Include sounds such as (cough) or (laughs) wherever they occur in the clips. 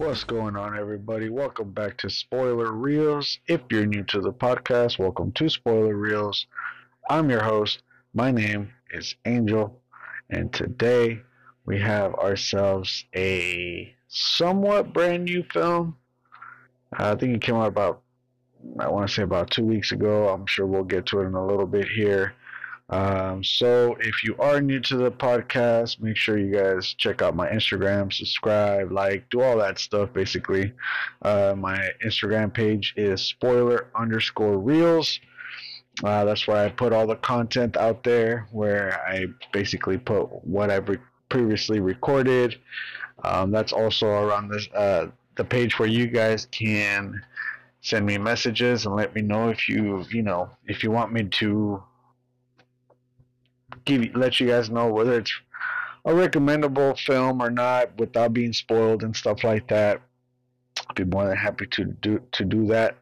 What's going on, everybody? Welcome back to Spoiler Reels. If you're new to the podcast, welcome to Spoiler Reels. I'm your host. My name is Angel, and today we have ourselves a somewhat brand new film. I think it came out about, I want to say about two weeks ago. I'm sure we'll get to it in a little bit here. Um, so if you are new to the podcast, make sure you guys check out my Instagram, subscribe, like, do all that stuff basically. Uh, my Instagram page is spoiler underscore reels. Uh, that's where I put all the content out there, where I basically put what I've re- previously recorded. Um, that's also around this uh, the page where you guys can send me messages and let me know if you you know if you want me to give let you guys know whether it's a recommendable film or not without being spoiled and stuff like that. I'd be more than happy to do to do that.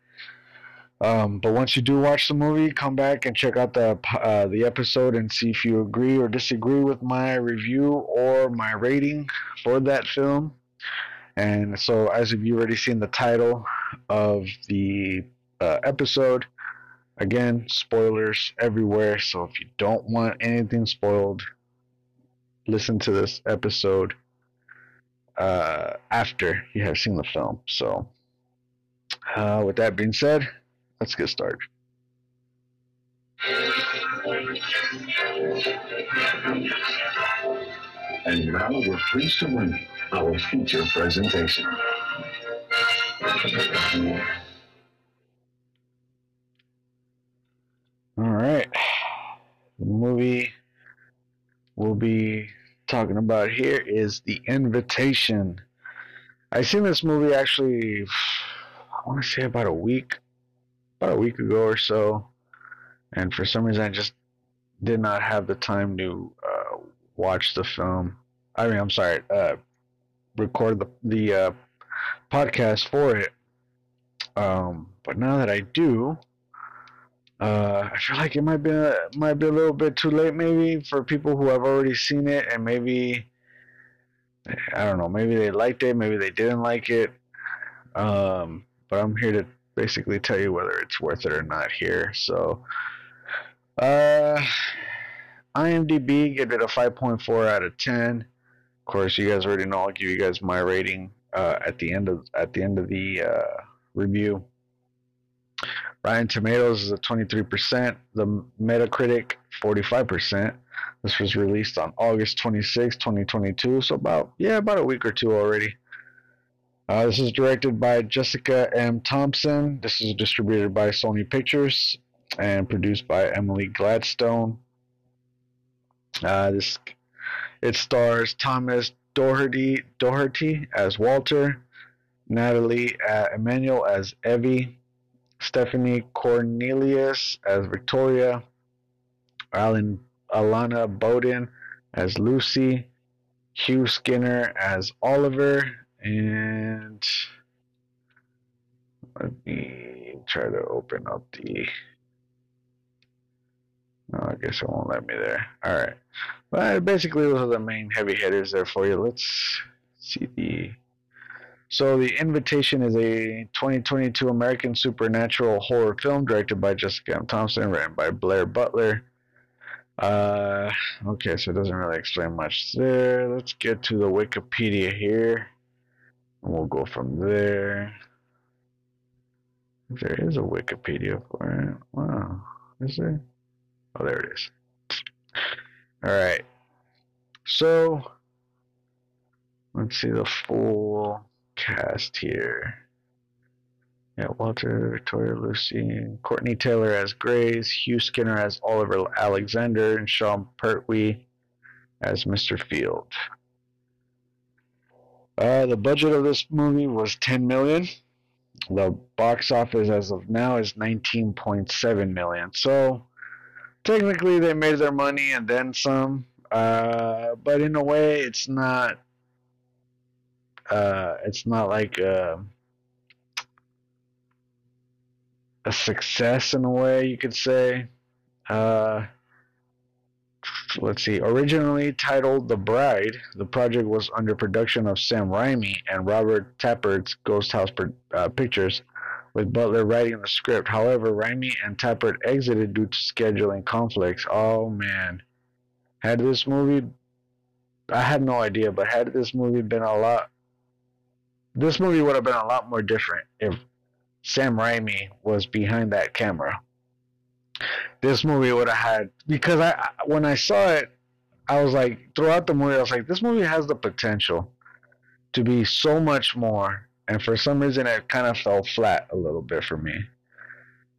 Um, but once you do watch the movie, come back and check out the uh, the episode and see if you agree or disagree with my review or my rating for that film. And so, as if you already seen the title of the uh, episode, Again, spoilers everywhere, so if you don't want anything spoiled, listen to this episode uh, after you have seen the film. So, uh, with that being said, let's get started. And now we're pleased to bring our feature presentation. All right. The movie we'll be talking about here is The Invitation. I seen this movie actually, I want to say about a week, about a week ago or so, and for some reason I just did not have the time to uh, watch the film. I mean, I'm sorry, uh, record the the uh, podcast for it. Um, but now that I do, uh, I feel like it might be a, might be a little bit too late, maybe for people who have already seen it, and maybe I don't know, maybe they liked it, maybe they didn't like it. Um, but I'm here to basically tell you whether it's worth it or not here. So, uh, IMDb gave it a 5.4 out of 10. Of course, you guys already know. I'll give you guys my rating uh, at the end of at the end of the uh, review. Rotten Tomatoes is at 23%. The Metacritic, 45%. This was released on August 26, 2022. So about, yeah, about a week or two already. Uh, this is directed by Jessica M. Thompson. This is distributed by Sony Pictures and produced by Emily Gladstone. Uh, this it stars Thomas Doherty Doherty as Walter, Nathalie uh, Emmanuel as Evie, Stephanie Cornelius as Victoria, Alan Alana Boden as Lucy, Hugh Skinner as Oliver, and let me try to open up the. No, I guess it won't let me there. All right, but basically those are the main heavy hitters there for you. Let's see the so, The Invitation is a 2022 American supernatural horror film directed by Jessica M. Thompson, written by Blair Butler. Uh, okay, so it doesn't really explain much there. Let's get to the Wikipedia here. And we'll go from there. There is a Wikipedia for it. Wow. Is there? Oh, there it is. Alright. So, let's see the full cast here. Yeah, Walter, Victoria, Lucy, Courtney Taylor as Grace, Hugh Skinner as Oliver Alexander, and Sean Pertwee as Mr. Field. Uh, the budget of this movie was 10 million. The box office as of now is 19.7 million. So technically, they made their money and then some. Uh, but in a way, it's not uh, it's not like a, uh, a success in a way you could say. Uh, let's see. Originally titled The Bride, the project was under production of Sam Raimi and Robert Tapert's Ghost House uh, Pictures, with Butler writing the script. However, Raimi and Tapert exited due to scheduling conflicts. Oh man, had this movie, I had no idea, but had this movie been a lot, this movie would have been a lot more different if Sam Raimi was behind that camera this movie would have had because I when I saw it, I was like throughout the movie I was like this movie has the potential to be so much more, and for some reason it kind of fell flat a little bit for me.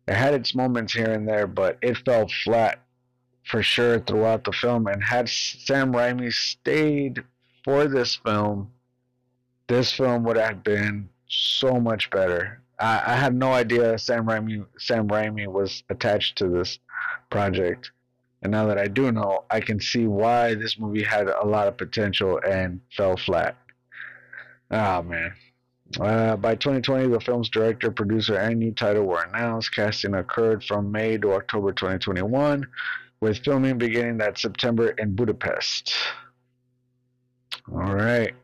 It had its moments here and there, but it fell flat for sure throughout the film. And had Sam Raimi stayed for this film, this film would have been so much better. I, I had no idea Sam Raimi Sam Raimi was attached to this project, and now that I do know, I can see why this movie had a lot of potential and fell flat. Oh man. Uh, by 2020, the film's director, producer, and new title were announced. Casting occurred from May to October 2021, with filming beginning that September in Budapest. All right.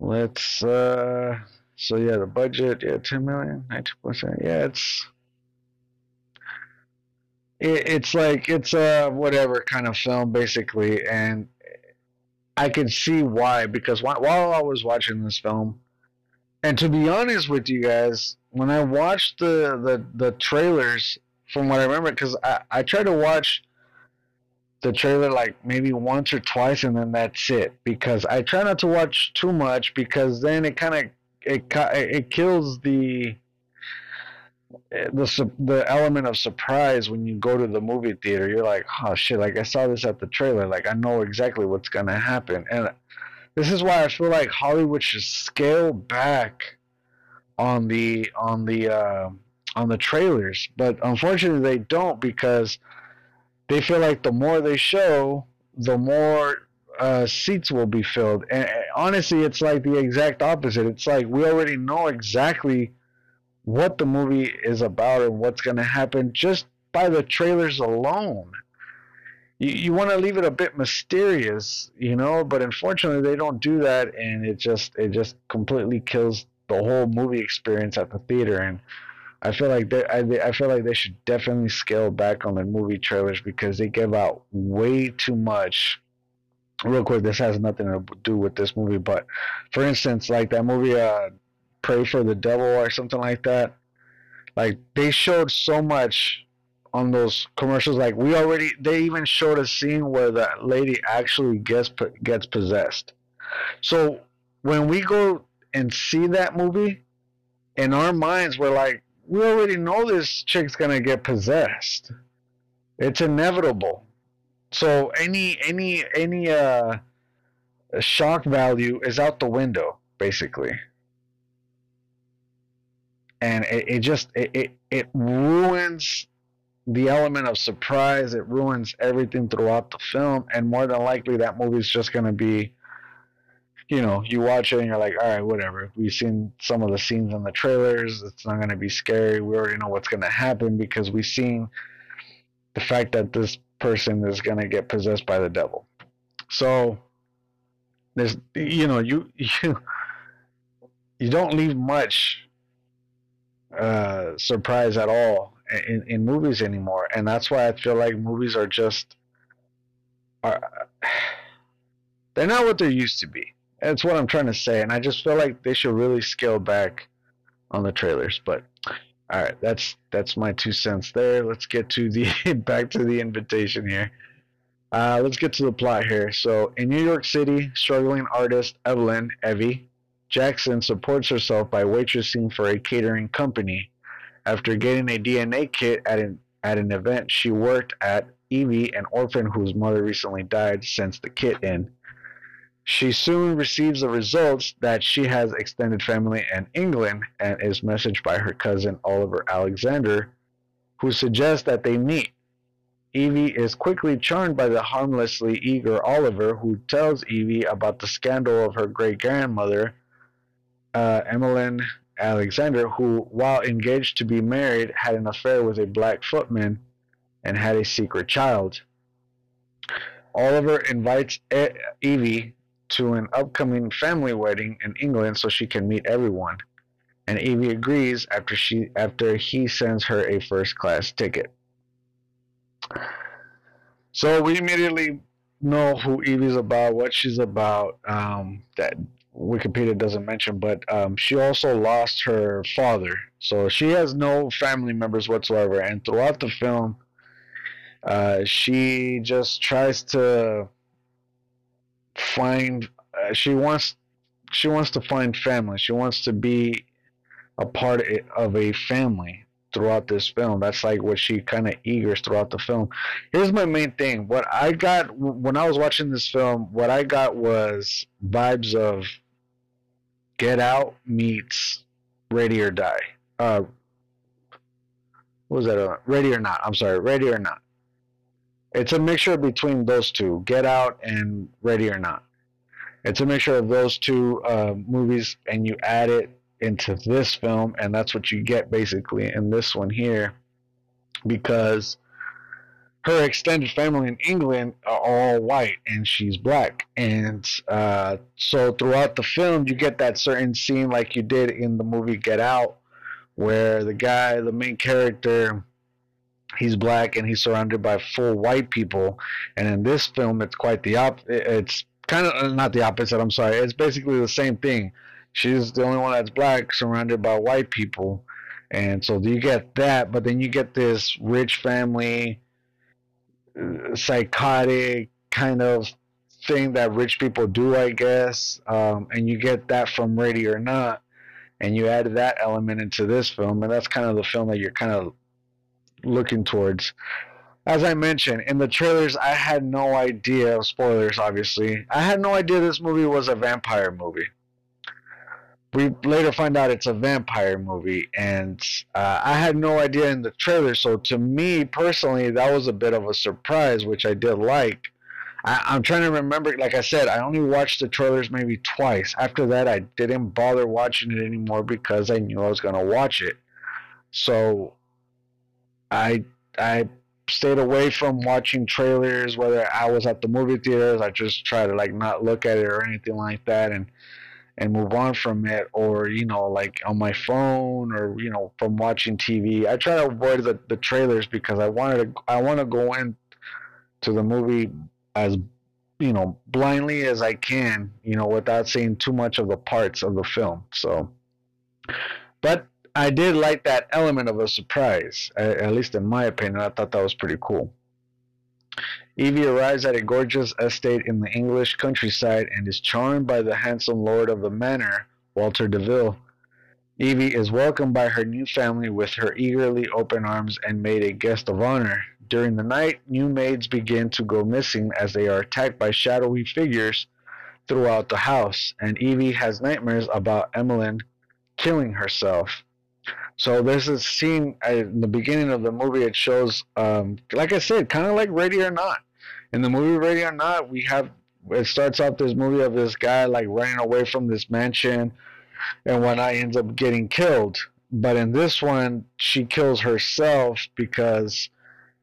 Let's uh so yeah, the budget, yeah, ten million, nineteen percent. Yeah, it's it, it's like it's a whatever kind of film basically, and I can see why because while I was watching this film, and to be honest with you guys, when I watched the the the trailers, from what I remember, because I I tried to watch the trailer like maybe once or twice and then that's it because I try not to watch too much because then it kind of it it kills the the the element of surprise when you go to the movie theater. You're like, oh shit! Like I saw this at the trailer. Like I know exactly what's gonna happen, and this is why I feel like Hollywood should scale back on the on the uh, on the trailers. But unfortunately, they don't because they feel like the more they show, the more uh, seats will be filled. And honestly, it's like the exact opposite. It's like we already know exactly what the movie is about and what's going to happen just by the trailers alone. You, you want to leave it a bit mysterious, you know, but unfortunately they don't do that, and it just it just completely kills the whole movie experience at the theater. And I feel like they, I, I feel like they should definitely scale back on the movie trailers because they give out way too much real quick, this has nothing to do with this movie, but for instance, like that movie, uh, Pray for the Devil or something like that. Like they showed so much on those commercials. Like we already, they even showed a scene where the lady actually gets gets possessed. So when we go and see that movie, in our minds, we're like, we already know this chick's gonna get possessed. It's inevitable. So any any any uh shock value is out the window basically. And it, it just it, it, it ruins the element of surprise. It ruins everything throughout the film, and more than likely, that movie's just gonna be, you know, you watch it and you're like, all right, whatever. We've seen some of the scenes in the trailers. It's not gonna be scary. We already know what's gonna happen because we've seen the fact that this person is going to get possessed by the devil. So there's you know you (laughs) you you don't leave much uh, surprise at all in, in movies anymore, and that's why I feel like movies are just are (sighs) they're not what they used to be. That's what I'm trying to say, and I just feel like they should really scale back on the trailers. But all right, that's that's my two cents there. Let's get to the (laughs) back to the invitation here. Uh, let's get to the plot here. So, in New York City, struggling artist Evelyn Evie Jackson supports herself by waitressing for a catering company. After getting a DNA kit at an at an event she worked at, Evie, an orphan whose mother recently died, sends the kit in. She soon receives the results that she has extended family in England and is messaged by her cousin Oliver Alexander, who suggests that they meet. Evie is quickly charmed by the harmlessly eager Oliver, who tells Evie about the scandal of her great grandmother, uh, Emmeline Alexander, who, while engaged to be married, had an affair with a black footman and had a secret child. Oliver invites Evie to an upcoming family wedding in England so she can meet everyone. And Evie agrees after she after he sends her a first class ticket. So we immediately know who Evie's about, what she's about. Um, that Wikipedia doesn't mention, but um, she also lost her father, so she has no family members whatsoever. And throughout the film, uh, she just tries to find. Uh, she wants. She wants to find family. She wants to be a part of a family throughout this film. That's like what she kind of eagers throughout the film. Here's my main thing. What I got when I was watching this film, what I got was vibes of Get Out meets Ready or Die. Uh, what was that? Uh, Ready or Not. I'm sorry, Ready or Not. It's a mixture between those two, Get Out and Ready or Not. It's a mixture of those two uh, movies, and you add it into this film, and that's what you get basically in this one here, because her extended family in England are all white and she's black. And uh, so throughout the film, you get that certain scene like you did in the movie Get Out, where the guy, the main character, he's black and he's surrounded by full white people. And in this film, it's quite the op. It's kind of not the opposite. I'm sorry. It's basically the same thing. She's the only one that's black, surrounded by white people. And so you get that, but then you get this rich family psychotic kind of thing that rich people do, I guess. Um, and you get that from Ready or Not, and you add that element into this film, and that's kind of the film that you're kind of looking towards. As I mentioned in the trailers, I had no idea. Spoilers, obviously. I had no idea this movie was a vampire movie we later find out it's a vampire movie, and uh, I had no idea in the trailer. So to me personally, that was a bit of a surprise, which I did like. I, am trying to remember. Like I said, I only watched the trailers maybe twice. After that, I didn't bother watching it anymore because I knew I was gonna watch it. So I I stayed away from watching trailers. Whether I was at the movie theaters, I just try to like not look at it or anything like that, and and move on from it or you know like on my phone or you know from watching tv i try to avoid the, the trailers because i wanted to i want to go in to the movie as you know blindly as i can you know without seeing too much of the parts of the film so but i did like that element of a surprise at least in my opinion i thought that was pretty cool Evie arrives at a gorgeous estate in the English countryside and is charmed by the handsome lord of the manor, Walter Deville. Evie is welcomed by her new family with her eagerly open arms and made a guest of honor. During the night, new maids begin to go missing as they are attacked by shadowy figures throughout the house, and Evie has nightmares about Emmeline killing herself. So there's a scene in the beginning of the movie. It shows, um, like I said, kind of like Ready or Not. In the movie Ready or Not, we have it starts off this movie of this guy like running away from this mansion, and when I ends up getting killed. But in this one, she kills herself because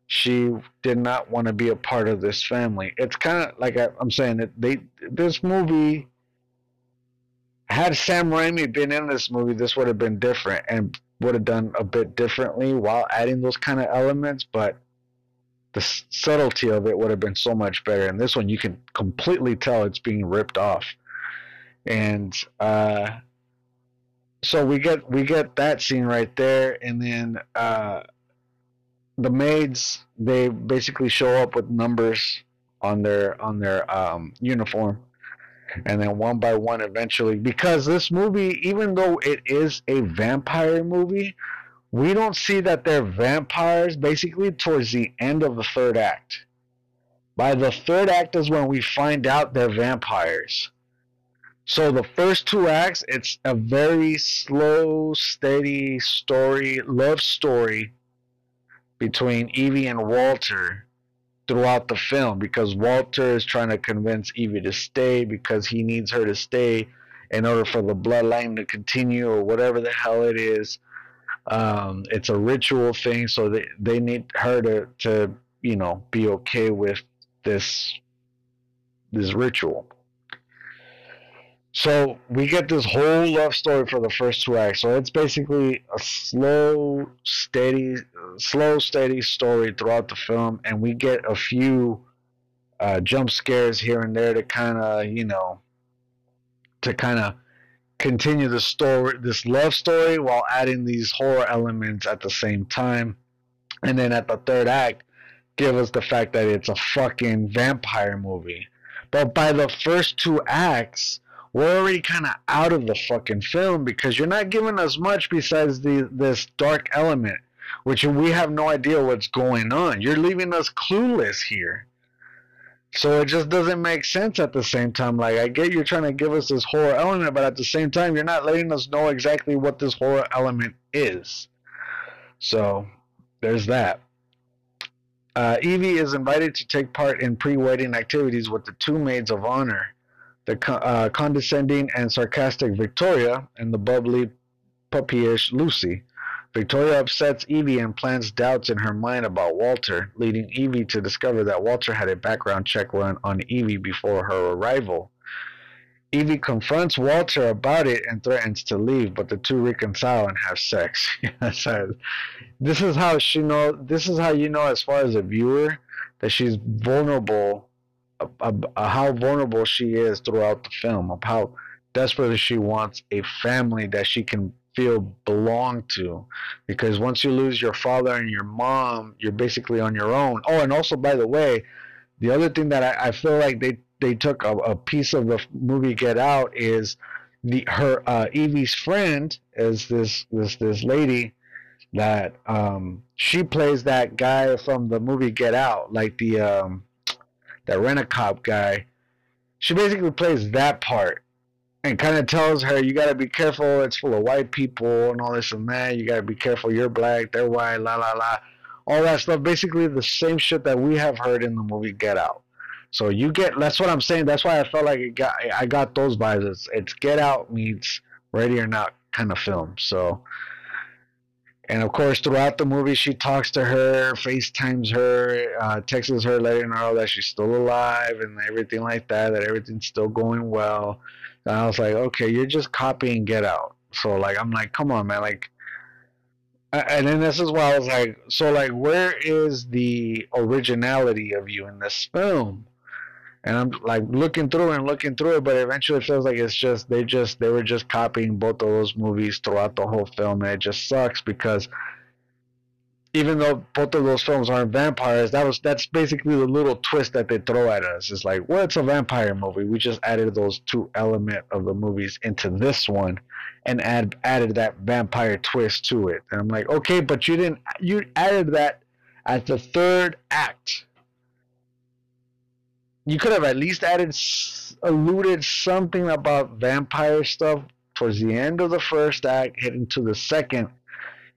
she did not want to be a part of this family. It's kind of like I, am saying that they this movie had Sam Raimi been in this movie, this would have been different and would have done a bit differently while adding those kind of elements, but the subtlety of it would have been so much better. And this one, you can completely tell it's being ripped off. And uh, so we get we get that scene right there, and then uh, the maids they basically show up with numbers on their on their um, uniform and then one by one eventually because this movie even though it is a vampire movie we don't see that they're vampires basically towards the end of the third act. By the third act is when we find out they're vampires. So the first two acts it's a very slow steady story love story between evie and walter throughout the film because Walter is trying to convince Evie to stay because he needs her to stay in order for the bloodline to continue or whatever the hell it is. Um, it's a ritual thing, so they, they need her to, to, you know, be okay with this this ritual. So we get this whole love story for the first two acts. So it's basically a slow, steady, slow, steady story throughout the film, and we get a few uh, jump scares here and there to kind of, you know, to kind of continue the story, this love story, while adding these horror elements at the same time. And then at the third act, give us the fact that it's a fucking vampire movie. But by the first two acts, we're already kind of out of the fucking film because you're not giving us much besides the this dark element, which we have no idea what's going on. You're leaving us clueless here. So it just doesn't make sense at the same time. Like I get you're trying to give us this horror element, but at the same time you're not letting us know exactly what this horror element is. So there's that. Uh, Evie is invited to take part in pre-wedding activities with the two maids of honor, the uh, condescending and sarcastic Victoria and the bubbly, puppyish Lucy. Victoria upsets Evie and plants doubts in her mind about Walter, leading Evie to discover that Walter had a background check run on Evie before her arrival. Evie confronts Walter about it and threatens to leave, but the two reconcile and have sex. (laughs) this is how she know. This is how you know, as far as a viewer, that she's vulnerable. Uh, uh, how vulnerable she is throughout the film. Of how desperately she wants a family that she can feel belong to because once you lose your father and your mom you're basically on your own oh and also by the way the other thing that i, I feel like they they took a, a, piece of the movie get out is the her uh, evie's friend is this this this lady that um she plays that guy from the movie get out like the um that rent a cop guy she basically plays that part and kind of tells her you got to be careful it's full of white people and all this and that. You got to be careful you're black they're white la la la. All that stuff basically the same shit that we have heard in the movie get out. So you get that's what i'm saying that's why i felt like it got i got those vibes. It's, it's get out meets ready or not kind of film. So and of course throughout the movie she talks to her facetimes her uh, texts her letting her know that she's still alive and everything like that that everything's still going well and I was like, okay, you're just copying Get Out. So like, I'm like, come on, man, like. And then this is why I was like, so like, where is the originality of you in this film? And I'm like looking through and looking through it, but eventually it feels like it's just they just they were just copying both of those movies throughout the whole film, and it just sucks because even though both of those films aren't vampires, that was that's basically the little twist that they throw at us. It's like, well, it's a vampire movie. We just added those two element of the movies into this one, and add added that vampire twist to it. And I'm like, okay, but you didn't. You added that at the third act. You could have at least added alluded something about vampire stuff towards the end of the first act, heading to the second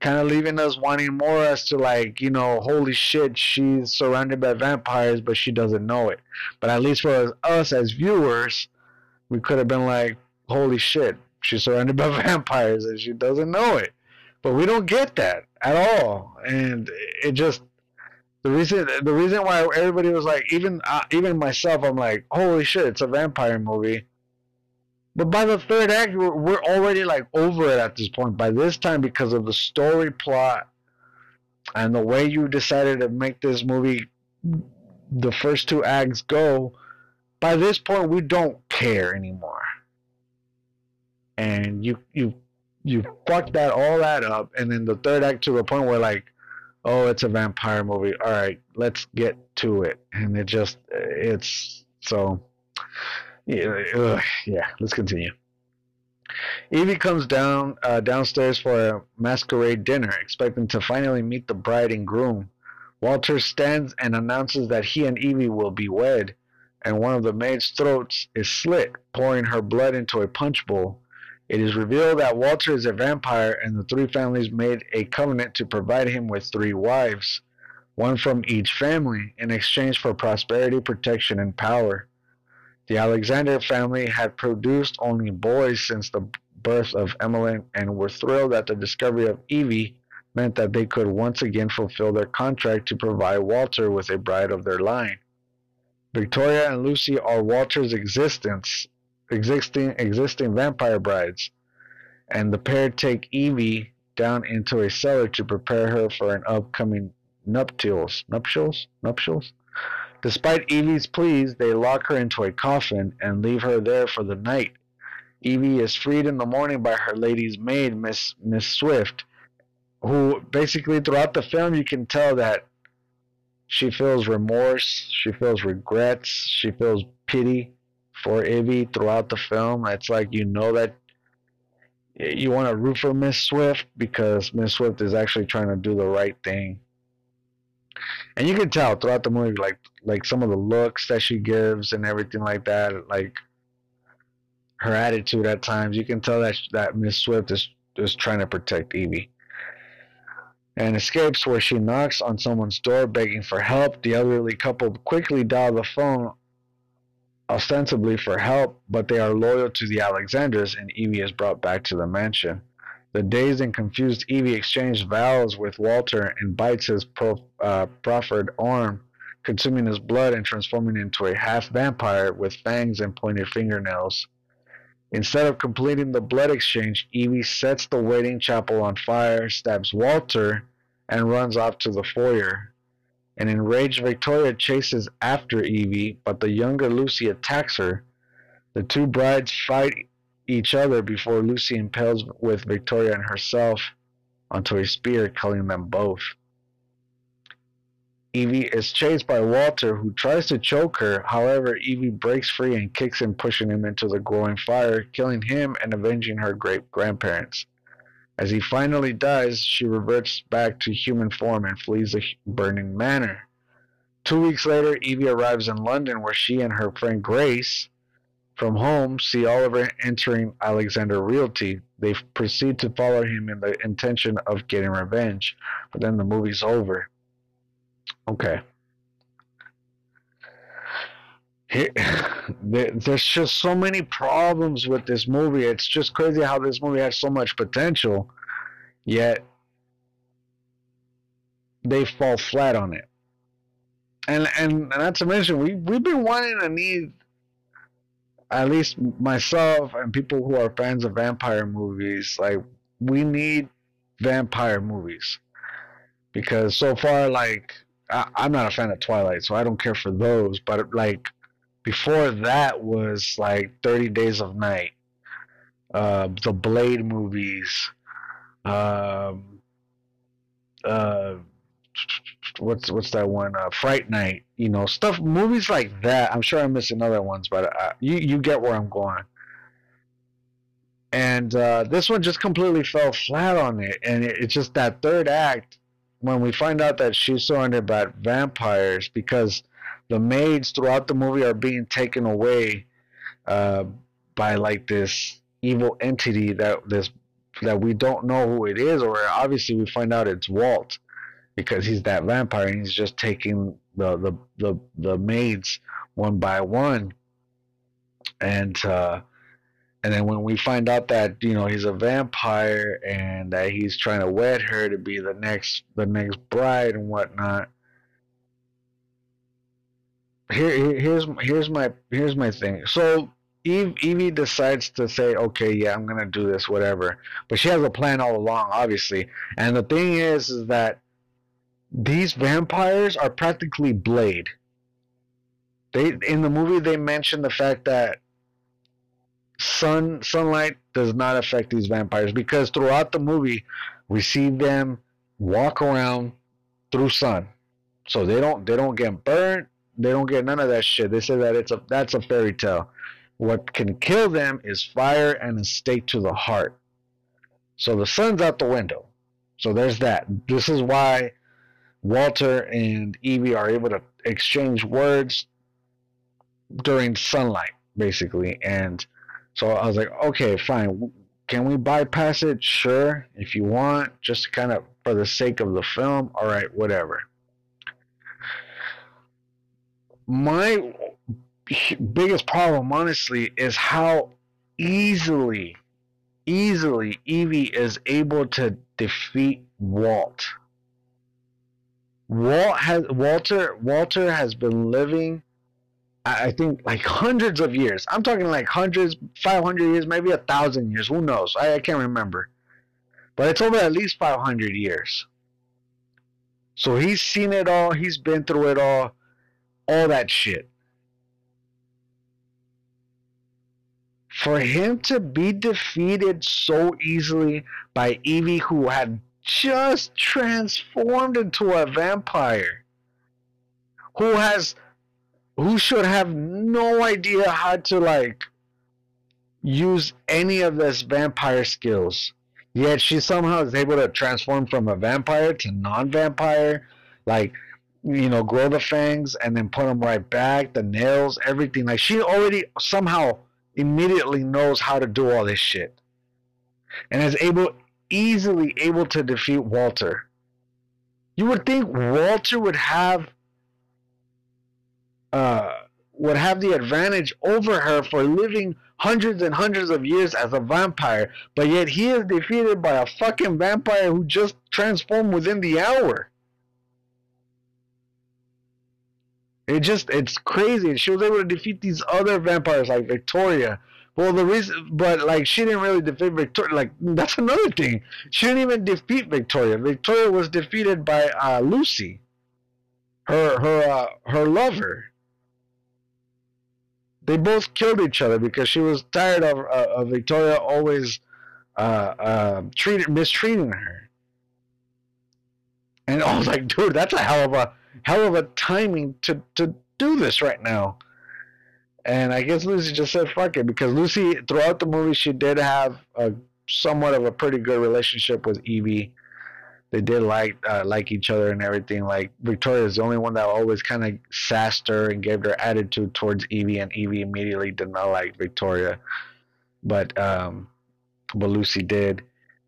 kind of leaving us wanting more as to like you know holy shit she's surrounded by vampires but she doesn't know it. But at least for us as viewers we could have been like holy shit she's surrounded (laughs) by vampires and she doesn't know it. But we don't get that at all. And it just the reason the reason why everybody was like even uh, even myself i'm like holy shit it's a vampire movie but by the third act, we're, we're already like over it at this point. By this time, because of the story plot and the way you decided to make this movie, the first two acts go, by this point, we don't care anymore. And you you you fucked that all that up, and then the third act to the point where like, oh, it's a vampire movie. All right, let's get to it. And it just it's so yeah, yeah, let's continue. Evie comes down uh, downstairs for a masquerade dinner, expecting to finally meet the bride and groom. Walter stands and announces that he and Evie will be wed, and one of the maid's throats is slit, pouring her blood into a punch bowl. It is revealed that Walter is a vampire, and the three families made a covenant to provide him with three wives, one from each family, in exchange for prosperity, protection, and power. The Alexander family had produced only boys since the birth of Emmeline and were thrilled that the discovery of Evie meant that they could once again fulfill their contract to provide Walter with a bride of their line. Victoria and Lucy are Walter's existence, existing existing vampire brides, and the pair take Evie down into a cellar to prepare her for an upcoming nuptials. Nuptials? Nuptials? Despite Evie's pleas, they lock her into a coffin and leave her there for the night. Evie is freed in the morning by her lady's maid, Miss Miss Swift, who basically throughout the film you can tell that she feels remorse, she feels regrets, she feels pity for Evie throughout the film. It's like you know that you want to root for Miss Swift because Miss Swift is actually trying to do the right thing. And you can tell throughout the movie, like like some of the looks that she gives and everything like that, like her attitude at times. You can tell that that Miss Swift is is trying to protect Evie. And escapes where she knocks on someone's door begging for help. The elderly couple quickly dial the phone ostensibly for help, but they are loyal to the Alexanders, and Evie is brought back to the mansion. The dazed and confused Evie exchanges vows with Walter and bites his pro, uh, proffered arm, consuming his blood and transforming into a half vampire with fangs and pointed fingernails. Instead of completing the blood exchange, Evie sets the waiting chapel on fire, stabs Walter, and runs off to the foyer. An enraged Victoria chases after Evie, but the younger Lucy attacks her. The two brides fight each other before Lucy impales with Victoria and herself onto a spear, killing them both. Evie is chased by Walter, who tries to choke her. However, Evie breaks free and kicks him, pushing him into the glowing fire, killing him and avenging her great grandparents. As he finally dies, she reverts back to human form and flees the burning manor. Two weeks later, Evie arrives in London, where she and her friend Grace from home see Oliver entering Alexander Realty. They proceed to follow him in the intention of getting revenge, but then the movie's over. Okay. There's just so many problems with this movie. It's just crazy how this movie has so much potential, yet they fall flat on it. And and, not to mention, we we've been wanting to need at least myself and people who are fans of vampire movies, like we need vampire movies because so far, like I, I'm not a fan of Twilight, so I don't care for those. But like before that was like Thirty Days of Night, uh, the Blade movies, um, uh, what's what's that one? Uh, Fright Night. You know, stuff, movies like that. I'm sure I'm missing other ones, but uh, you you get where I'm going. And uh, this one just completely fell flat on it, and it, it's just that third act when we find out that she's surrounded by vampires because the maids throughout the movie are being taken away uh, by like this evil entity that this that we don't know who it is, or obviously we find out it's Walt because he's that vampire and he's just taking the the the, the maids one by one. And uh and then when we find out that you know he's a vampire and that he's trying to wed her to be the next the next bride and whatnot here here's here's my here's my thing so Eve, Evie decides to say, okay, yeah, I'm gonna do this, whatever. But she has a plan all along, obviously. And the thing is, is that these vampires are practically Blade. They in the movie they mention the fact that sun sunlight does not affect these vampires because throughout the movie we see them walk around through sun. So they don't they don't get burnt, they don't get none of that shit. They say that it's a that's a fairy tale. What can kill them is fire and a stake to the heart. So the sun's out the window. So there's that. This is why Walter and Evie are able to exchange words during sunlight, basically. And so I was like, okay, fine. Can we bypass it? Sure, if you want, just kind of for the sake of the film. All right, whatever. My biggest problem, honestly, is how easily, easily Evie is able to defeat Walt. Walt has Walter Walter has been living I think like hundreds of years. I'm talking like hundreds, 500 years, maybe a thousand years. Who knows? I, I can't remember. But it's over at least 500 years. So he's seen it all. He's been through it all. All that shit. For him to be defeated so easily by Evie, who had just transformed into a vampire, who has who should have no idea how to like use any of this vampire skills. Yet she somehow is able to transform from a vampire to non-vampire, like you know, grow the fangs and then put them right back, the nails, everything. Like she already somehow immediately knows how to do all this shit, and is able easily able to defeat Walter. You would think Walter would have uh, would have the advantage over her for living hundreds and hundreds of years as a vampire, but yet he is defeated by a fucking vampire who just transformed within the hour. It just it's crazy. She was able to defeat these other vampires like Victoria. Well, the reason, but like she didn't really defeat Victoria. Like that's another thing. She didn't even defeat Victoria. Victoria was defeated by uh, Lucy, her her uh, her lover they both killed each other because she was tired of, uh, of Victoria always uh, uh, treated mistreating her. And I was like, dude, that's a hell of a hell of a timing to to do this right now. And I guess Lucy just said fuck it because Lucy throughout the movie she did have a somewhat of a pretty good relationship with Evie they did like uh, like each other and everything. Like Victoria is the only one that always kind of sassed her and gave her attitude towards Evie, and Evie immediately did not like Victoria, but um, but Lucy did,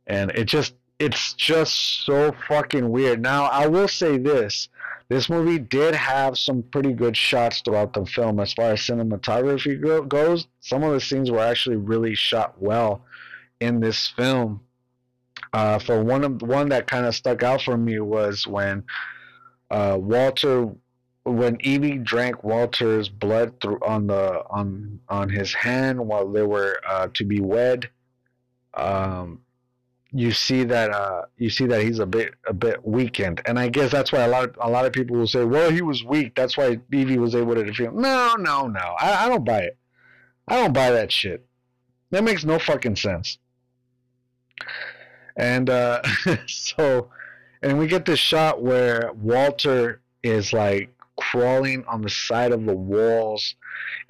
and it just it's just so fucking weird. Now I will say this: this movie did have some pretty good shots throughout the film as far as cinematography go- goes. Some of the scenes were actually really shot well in this film uh, for one of one that kind of stuck out for me was when uh, Walter, when Evie drank Walter's blood through on the on on his hand while they were uh, to be wed. Um, you see that uh, you see that he's a bit a bit weakened, and I guess that's why a lot of, a lot of people will say, "Well, he was weak. That's why Evie was able to defeat him." No, no, no. I, I don't buy it. I don't buy that shit. That makes no fucking sense. And uh, (laughs) so, and we get this shot where Walter is like crawling on the side of the walls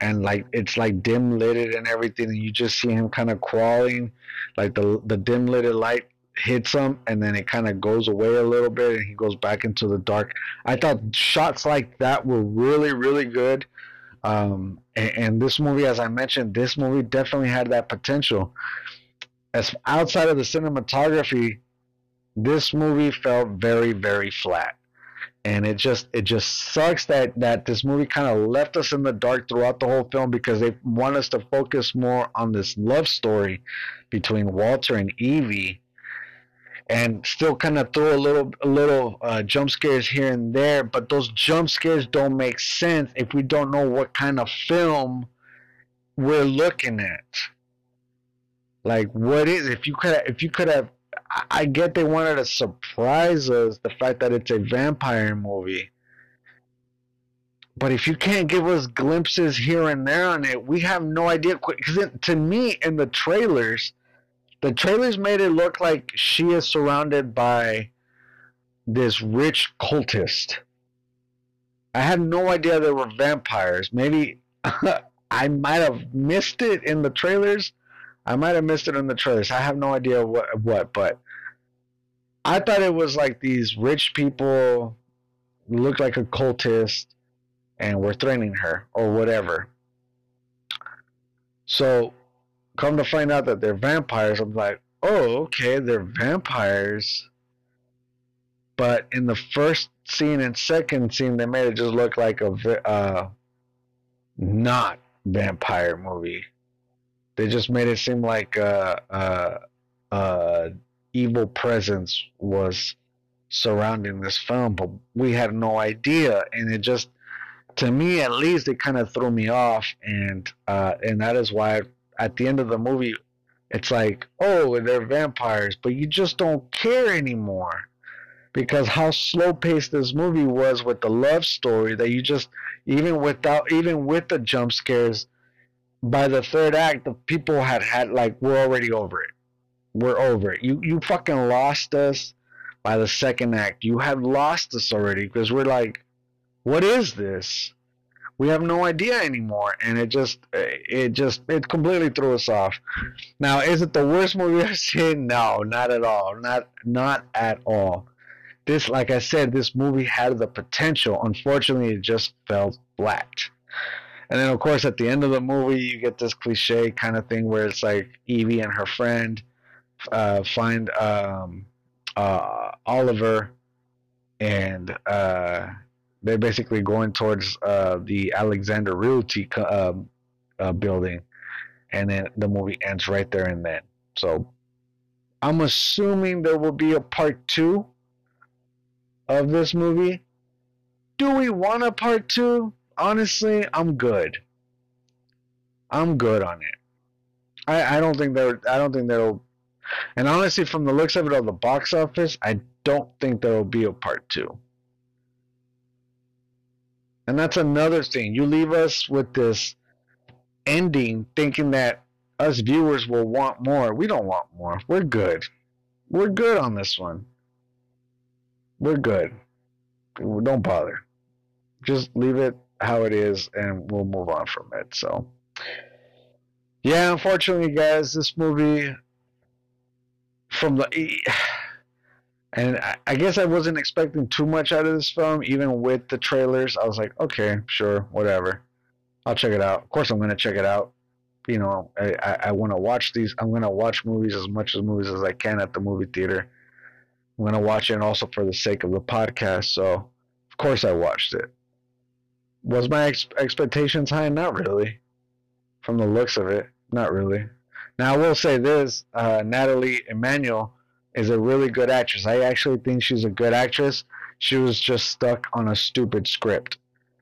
and like it's like dim lighted and everything and you just see him kind of crawling like the the dim lighted light hits him and then it kind of goes away a little bit and he goes back into the dark. I thought shots like that were really really good. Um, and, and this movie as i mentioned this movie definitely had that potential. As outside of the cinematography, this movie felt very, very flat. And it just it just sucks that that this movie kind of left us in the dark throughout the whole film because they want us to focus more on this love story between Walter and Evie, and still kind of throw a little a little uh, jump scares here and there. But those jump scares don't make sense if we don't know what kind of film we're looking at. Like, what is if you could if you could have? I get they wanted to surprise us the fact that it's a vampire movie. But if you can't give us glimpses here and there on it, we have no idea. Because to me, in the trailers, the trailers made it look like she is surrounded by this rich cultist. I had no idea there were vampires. Maybe (laughs) I might have missed it in the trailers, I might have missed it in the trailers. I have no idea what what, but I thought it was like these rich people looked like a cultist and were threatening her or whatever. So come to find out that they're vampires, I'm like, oh, okay, they're vampires. But in the first scene and second scene, they made it just look like a uh, not vampire movie. They just made it seem like uh, uh, uh, evil presence was surrounding this film, but we had no idea, and it just to me at least it kind of threw me off. And uh and that is why at the end of the movie it's like oh they're vampires but you just don't care anymore. Because how slow paced this movie was with the love story that you just even without even with the jump scares by the third act the people had had like we're already over it. We're over it. You you fucking lost us by the second act. You have lost us already because we're like what is this? We have no idea anymore and it just eh, it just it completely threw us off. Now is it the worst movie (laughs) i've seen? No not at all. Not not at all. This like i said this movie had the potential. Unfortunately it just fell flat and then of course at the end of the movie you get this cliche kind of thing where it's like evie and her friend uh, find um, uh, oliver and uh, they're basically going towards uh, the Alexander Realty uh, uh, building, and then the movie ends right there and then. So I'm assuming there will be a part two of this movie. Do we want a part two? Honestly, I'm good. I'm good on it. I, I don't think there I don't think there'll and honestly from the looks of it on the box office, I don't think there will be a part two. And that's another thing. You leave us with this ending thinking that us viewers will want more. We don't want more. We're good. We're good on this one. We're good. Don't bother. Just leave it how it is and we'll move on from it. So, yeah, unfortunately, guys, this movie from the and I, guess I wasn't expecting too much out of this film, even with the trailers. I was like, okay, sure, whatever. I'll check it out. Of course, I'm gonna check it out. You know, I, I, I want to watch these. I'm gonna watch movies as much as movies as I can at the movie theater. I'm gonna watch it, also for the sake of the podcast. So, of course, I watched it. Was my ex- expectations high? Not really. From the looks of it, not really. Now, I will say this: uh, Nathalie Emmanuel is a really good actress. I actually think she's a good actress. She was just stuck on a stupid script.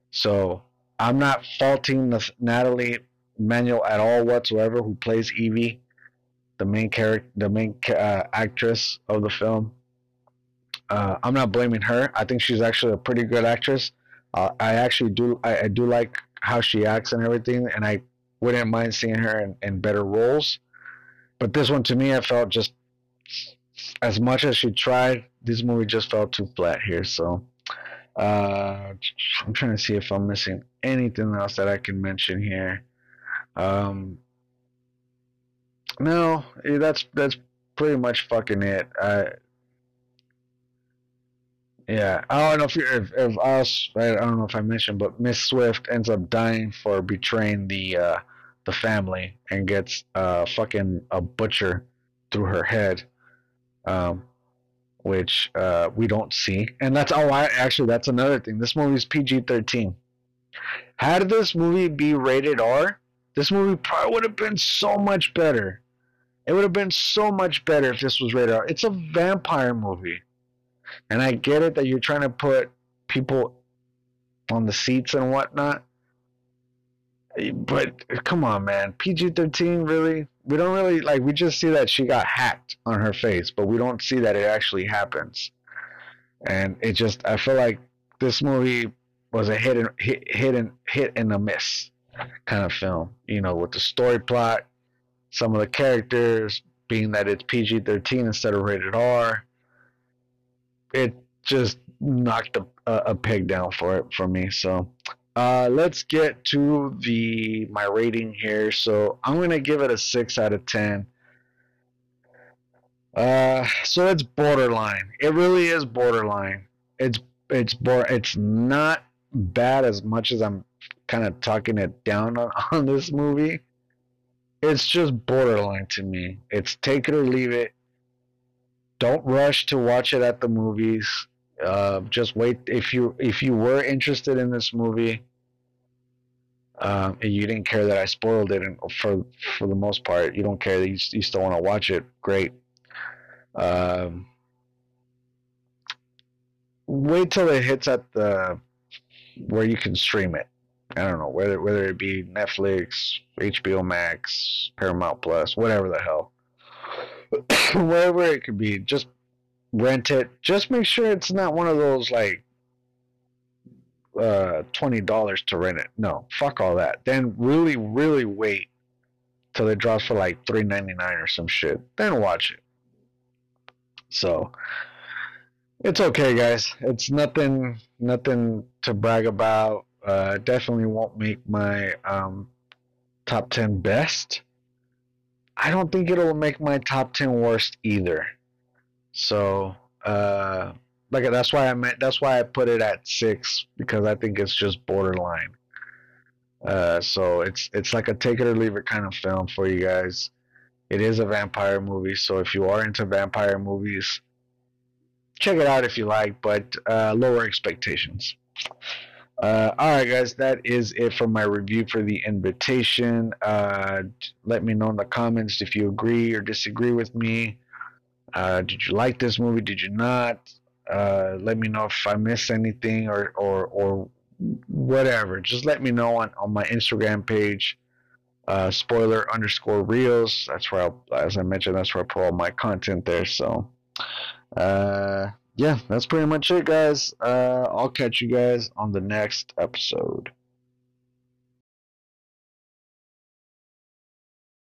So I'm not faulting the Nathalie Emmanuel at all whatsoever, who plays Evie, the main character, the main uh, actress of the film. Uh, I'm not blaming her. I think she's actually a pretty good actress. Uh, I actually do. I, I, do like how she acts and everything, and I wouldn't mind seeing her in, in better roles. But this one, to me, I felt just as much as she tried, this movie just felt too flat here. So uh, I'm trying to see if I'm missing anything else that I can mention here. Um, no, that's that's pretty much fucking it. I, yeah, I don't know if, if if us. I don't know if I mentioned, but Miss Swift ends up dying for betraying the uh, the family and gets uh fucking a butcher through her head um, which uh, we don't see. And that's oh, I actually that's another thing. This movie is PG thirteen. Had this movie be rated R, this movie probably would have been so much better. It would have been so much better if this was rated R. It's a vampire movie, and I get it that you're trying to put people on the seats and whatnot. But come on, man, PG thirteen really? we don't really like we just see that she got hacked on her face, but we don't see that it actually happens. And it just I feel like this movie was a and hit, hit and hit and a miss kind of film. You know, with the story plot, some of the characters being that it's PG thirteen instead of rated R. It just knocked a, a, peg down for it for me. So uh, let's get to the my rating here. So I'm gonna give it a six out of ten. Uh, so it's borderline. It really is borderline. It's it's bor- It's not bad as much as I'm kind of talking it down on, (laughs) on this movie. It's just borderline to me. It's take it or leave it. Don't rush to watch it at the movies. Uh, just wait if you if you were interested in this movie um, and you didn't care that I spoiled it, and for for the most part, you don't care that you, you still want to watch it. Great. Um, wait till it hits at the where you can stream it. I don't know whether whether it be Netflix, HBO Max, Paramount Plus, whatever the hell, (coughs) wherever it could be, just rent it. Just make sure it's not one of those like uh, twenty dollars to rent it. No, fuck all that. Then really, really wait till it drops for like three ninety nine or some shit. Then watch it. So it's okay, guys. It's nothing, nothing to brag about. Uh, definitely won't make my um, top ten best. I don't think it'll make my top ten worst either. So, uh, like that's why I meant that's why I put it at six because I think it's just borderline. Uh, so it's it's like a take it or leave it kind of film for you guys. It is a vampire movie, so if you are into vampire movies, check it out if you like, but uh, lower expectations. Uh, all right, guys, that is it for my review for the invitation. Uh, let me know in the comments if you agree or disagree with me. Uh, did you like this movie? Did you not? Uh, let me know if I missed anything or, or, or whatever. Just let me know on, on my Instagram page, uh, spoiler underscore reels. That's where, I'll, as I mentioned, that's where I put all my content there. So, uh, yeah, that's pretty much it, guys. Uh, I'll catch you guys on the next episode.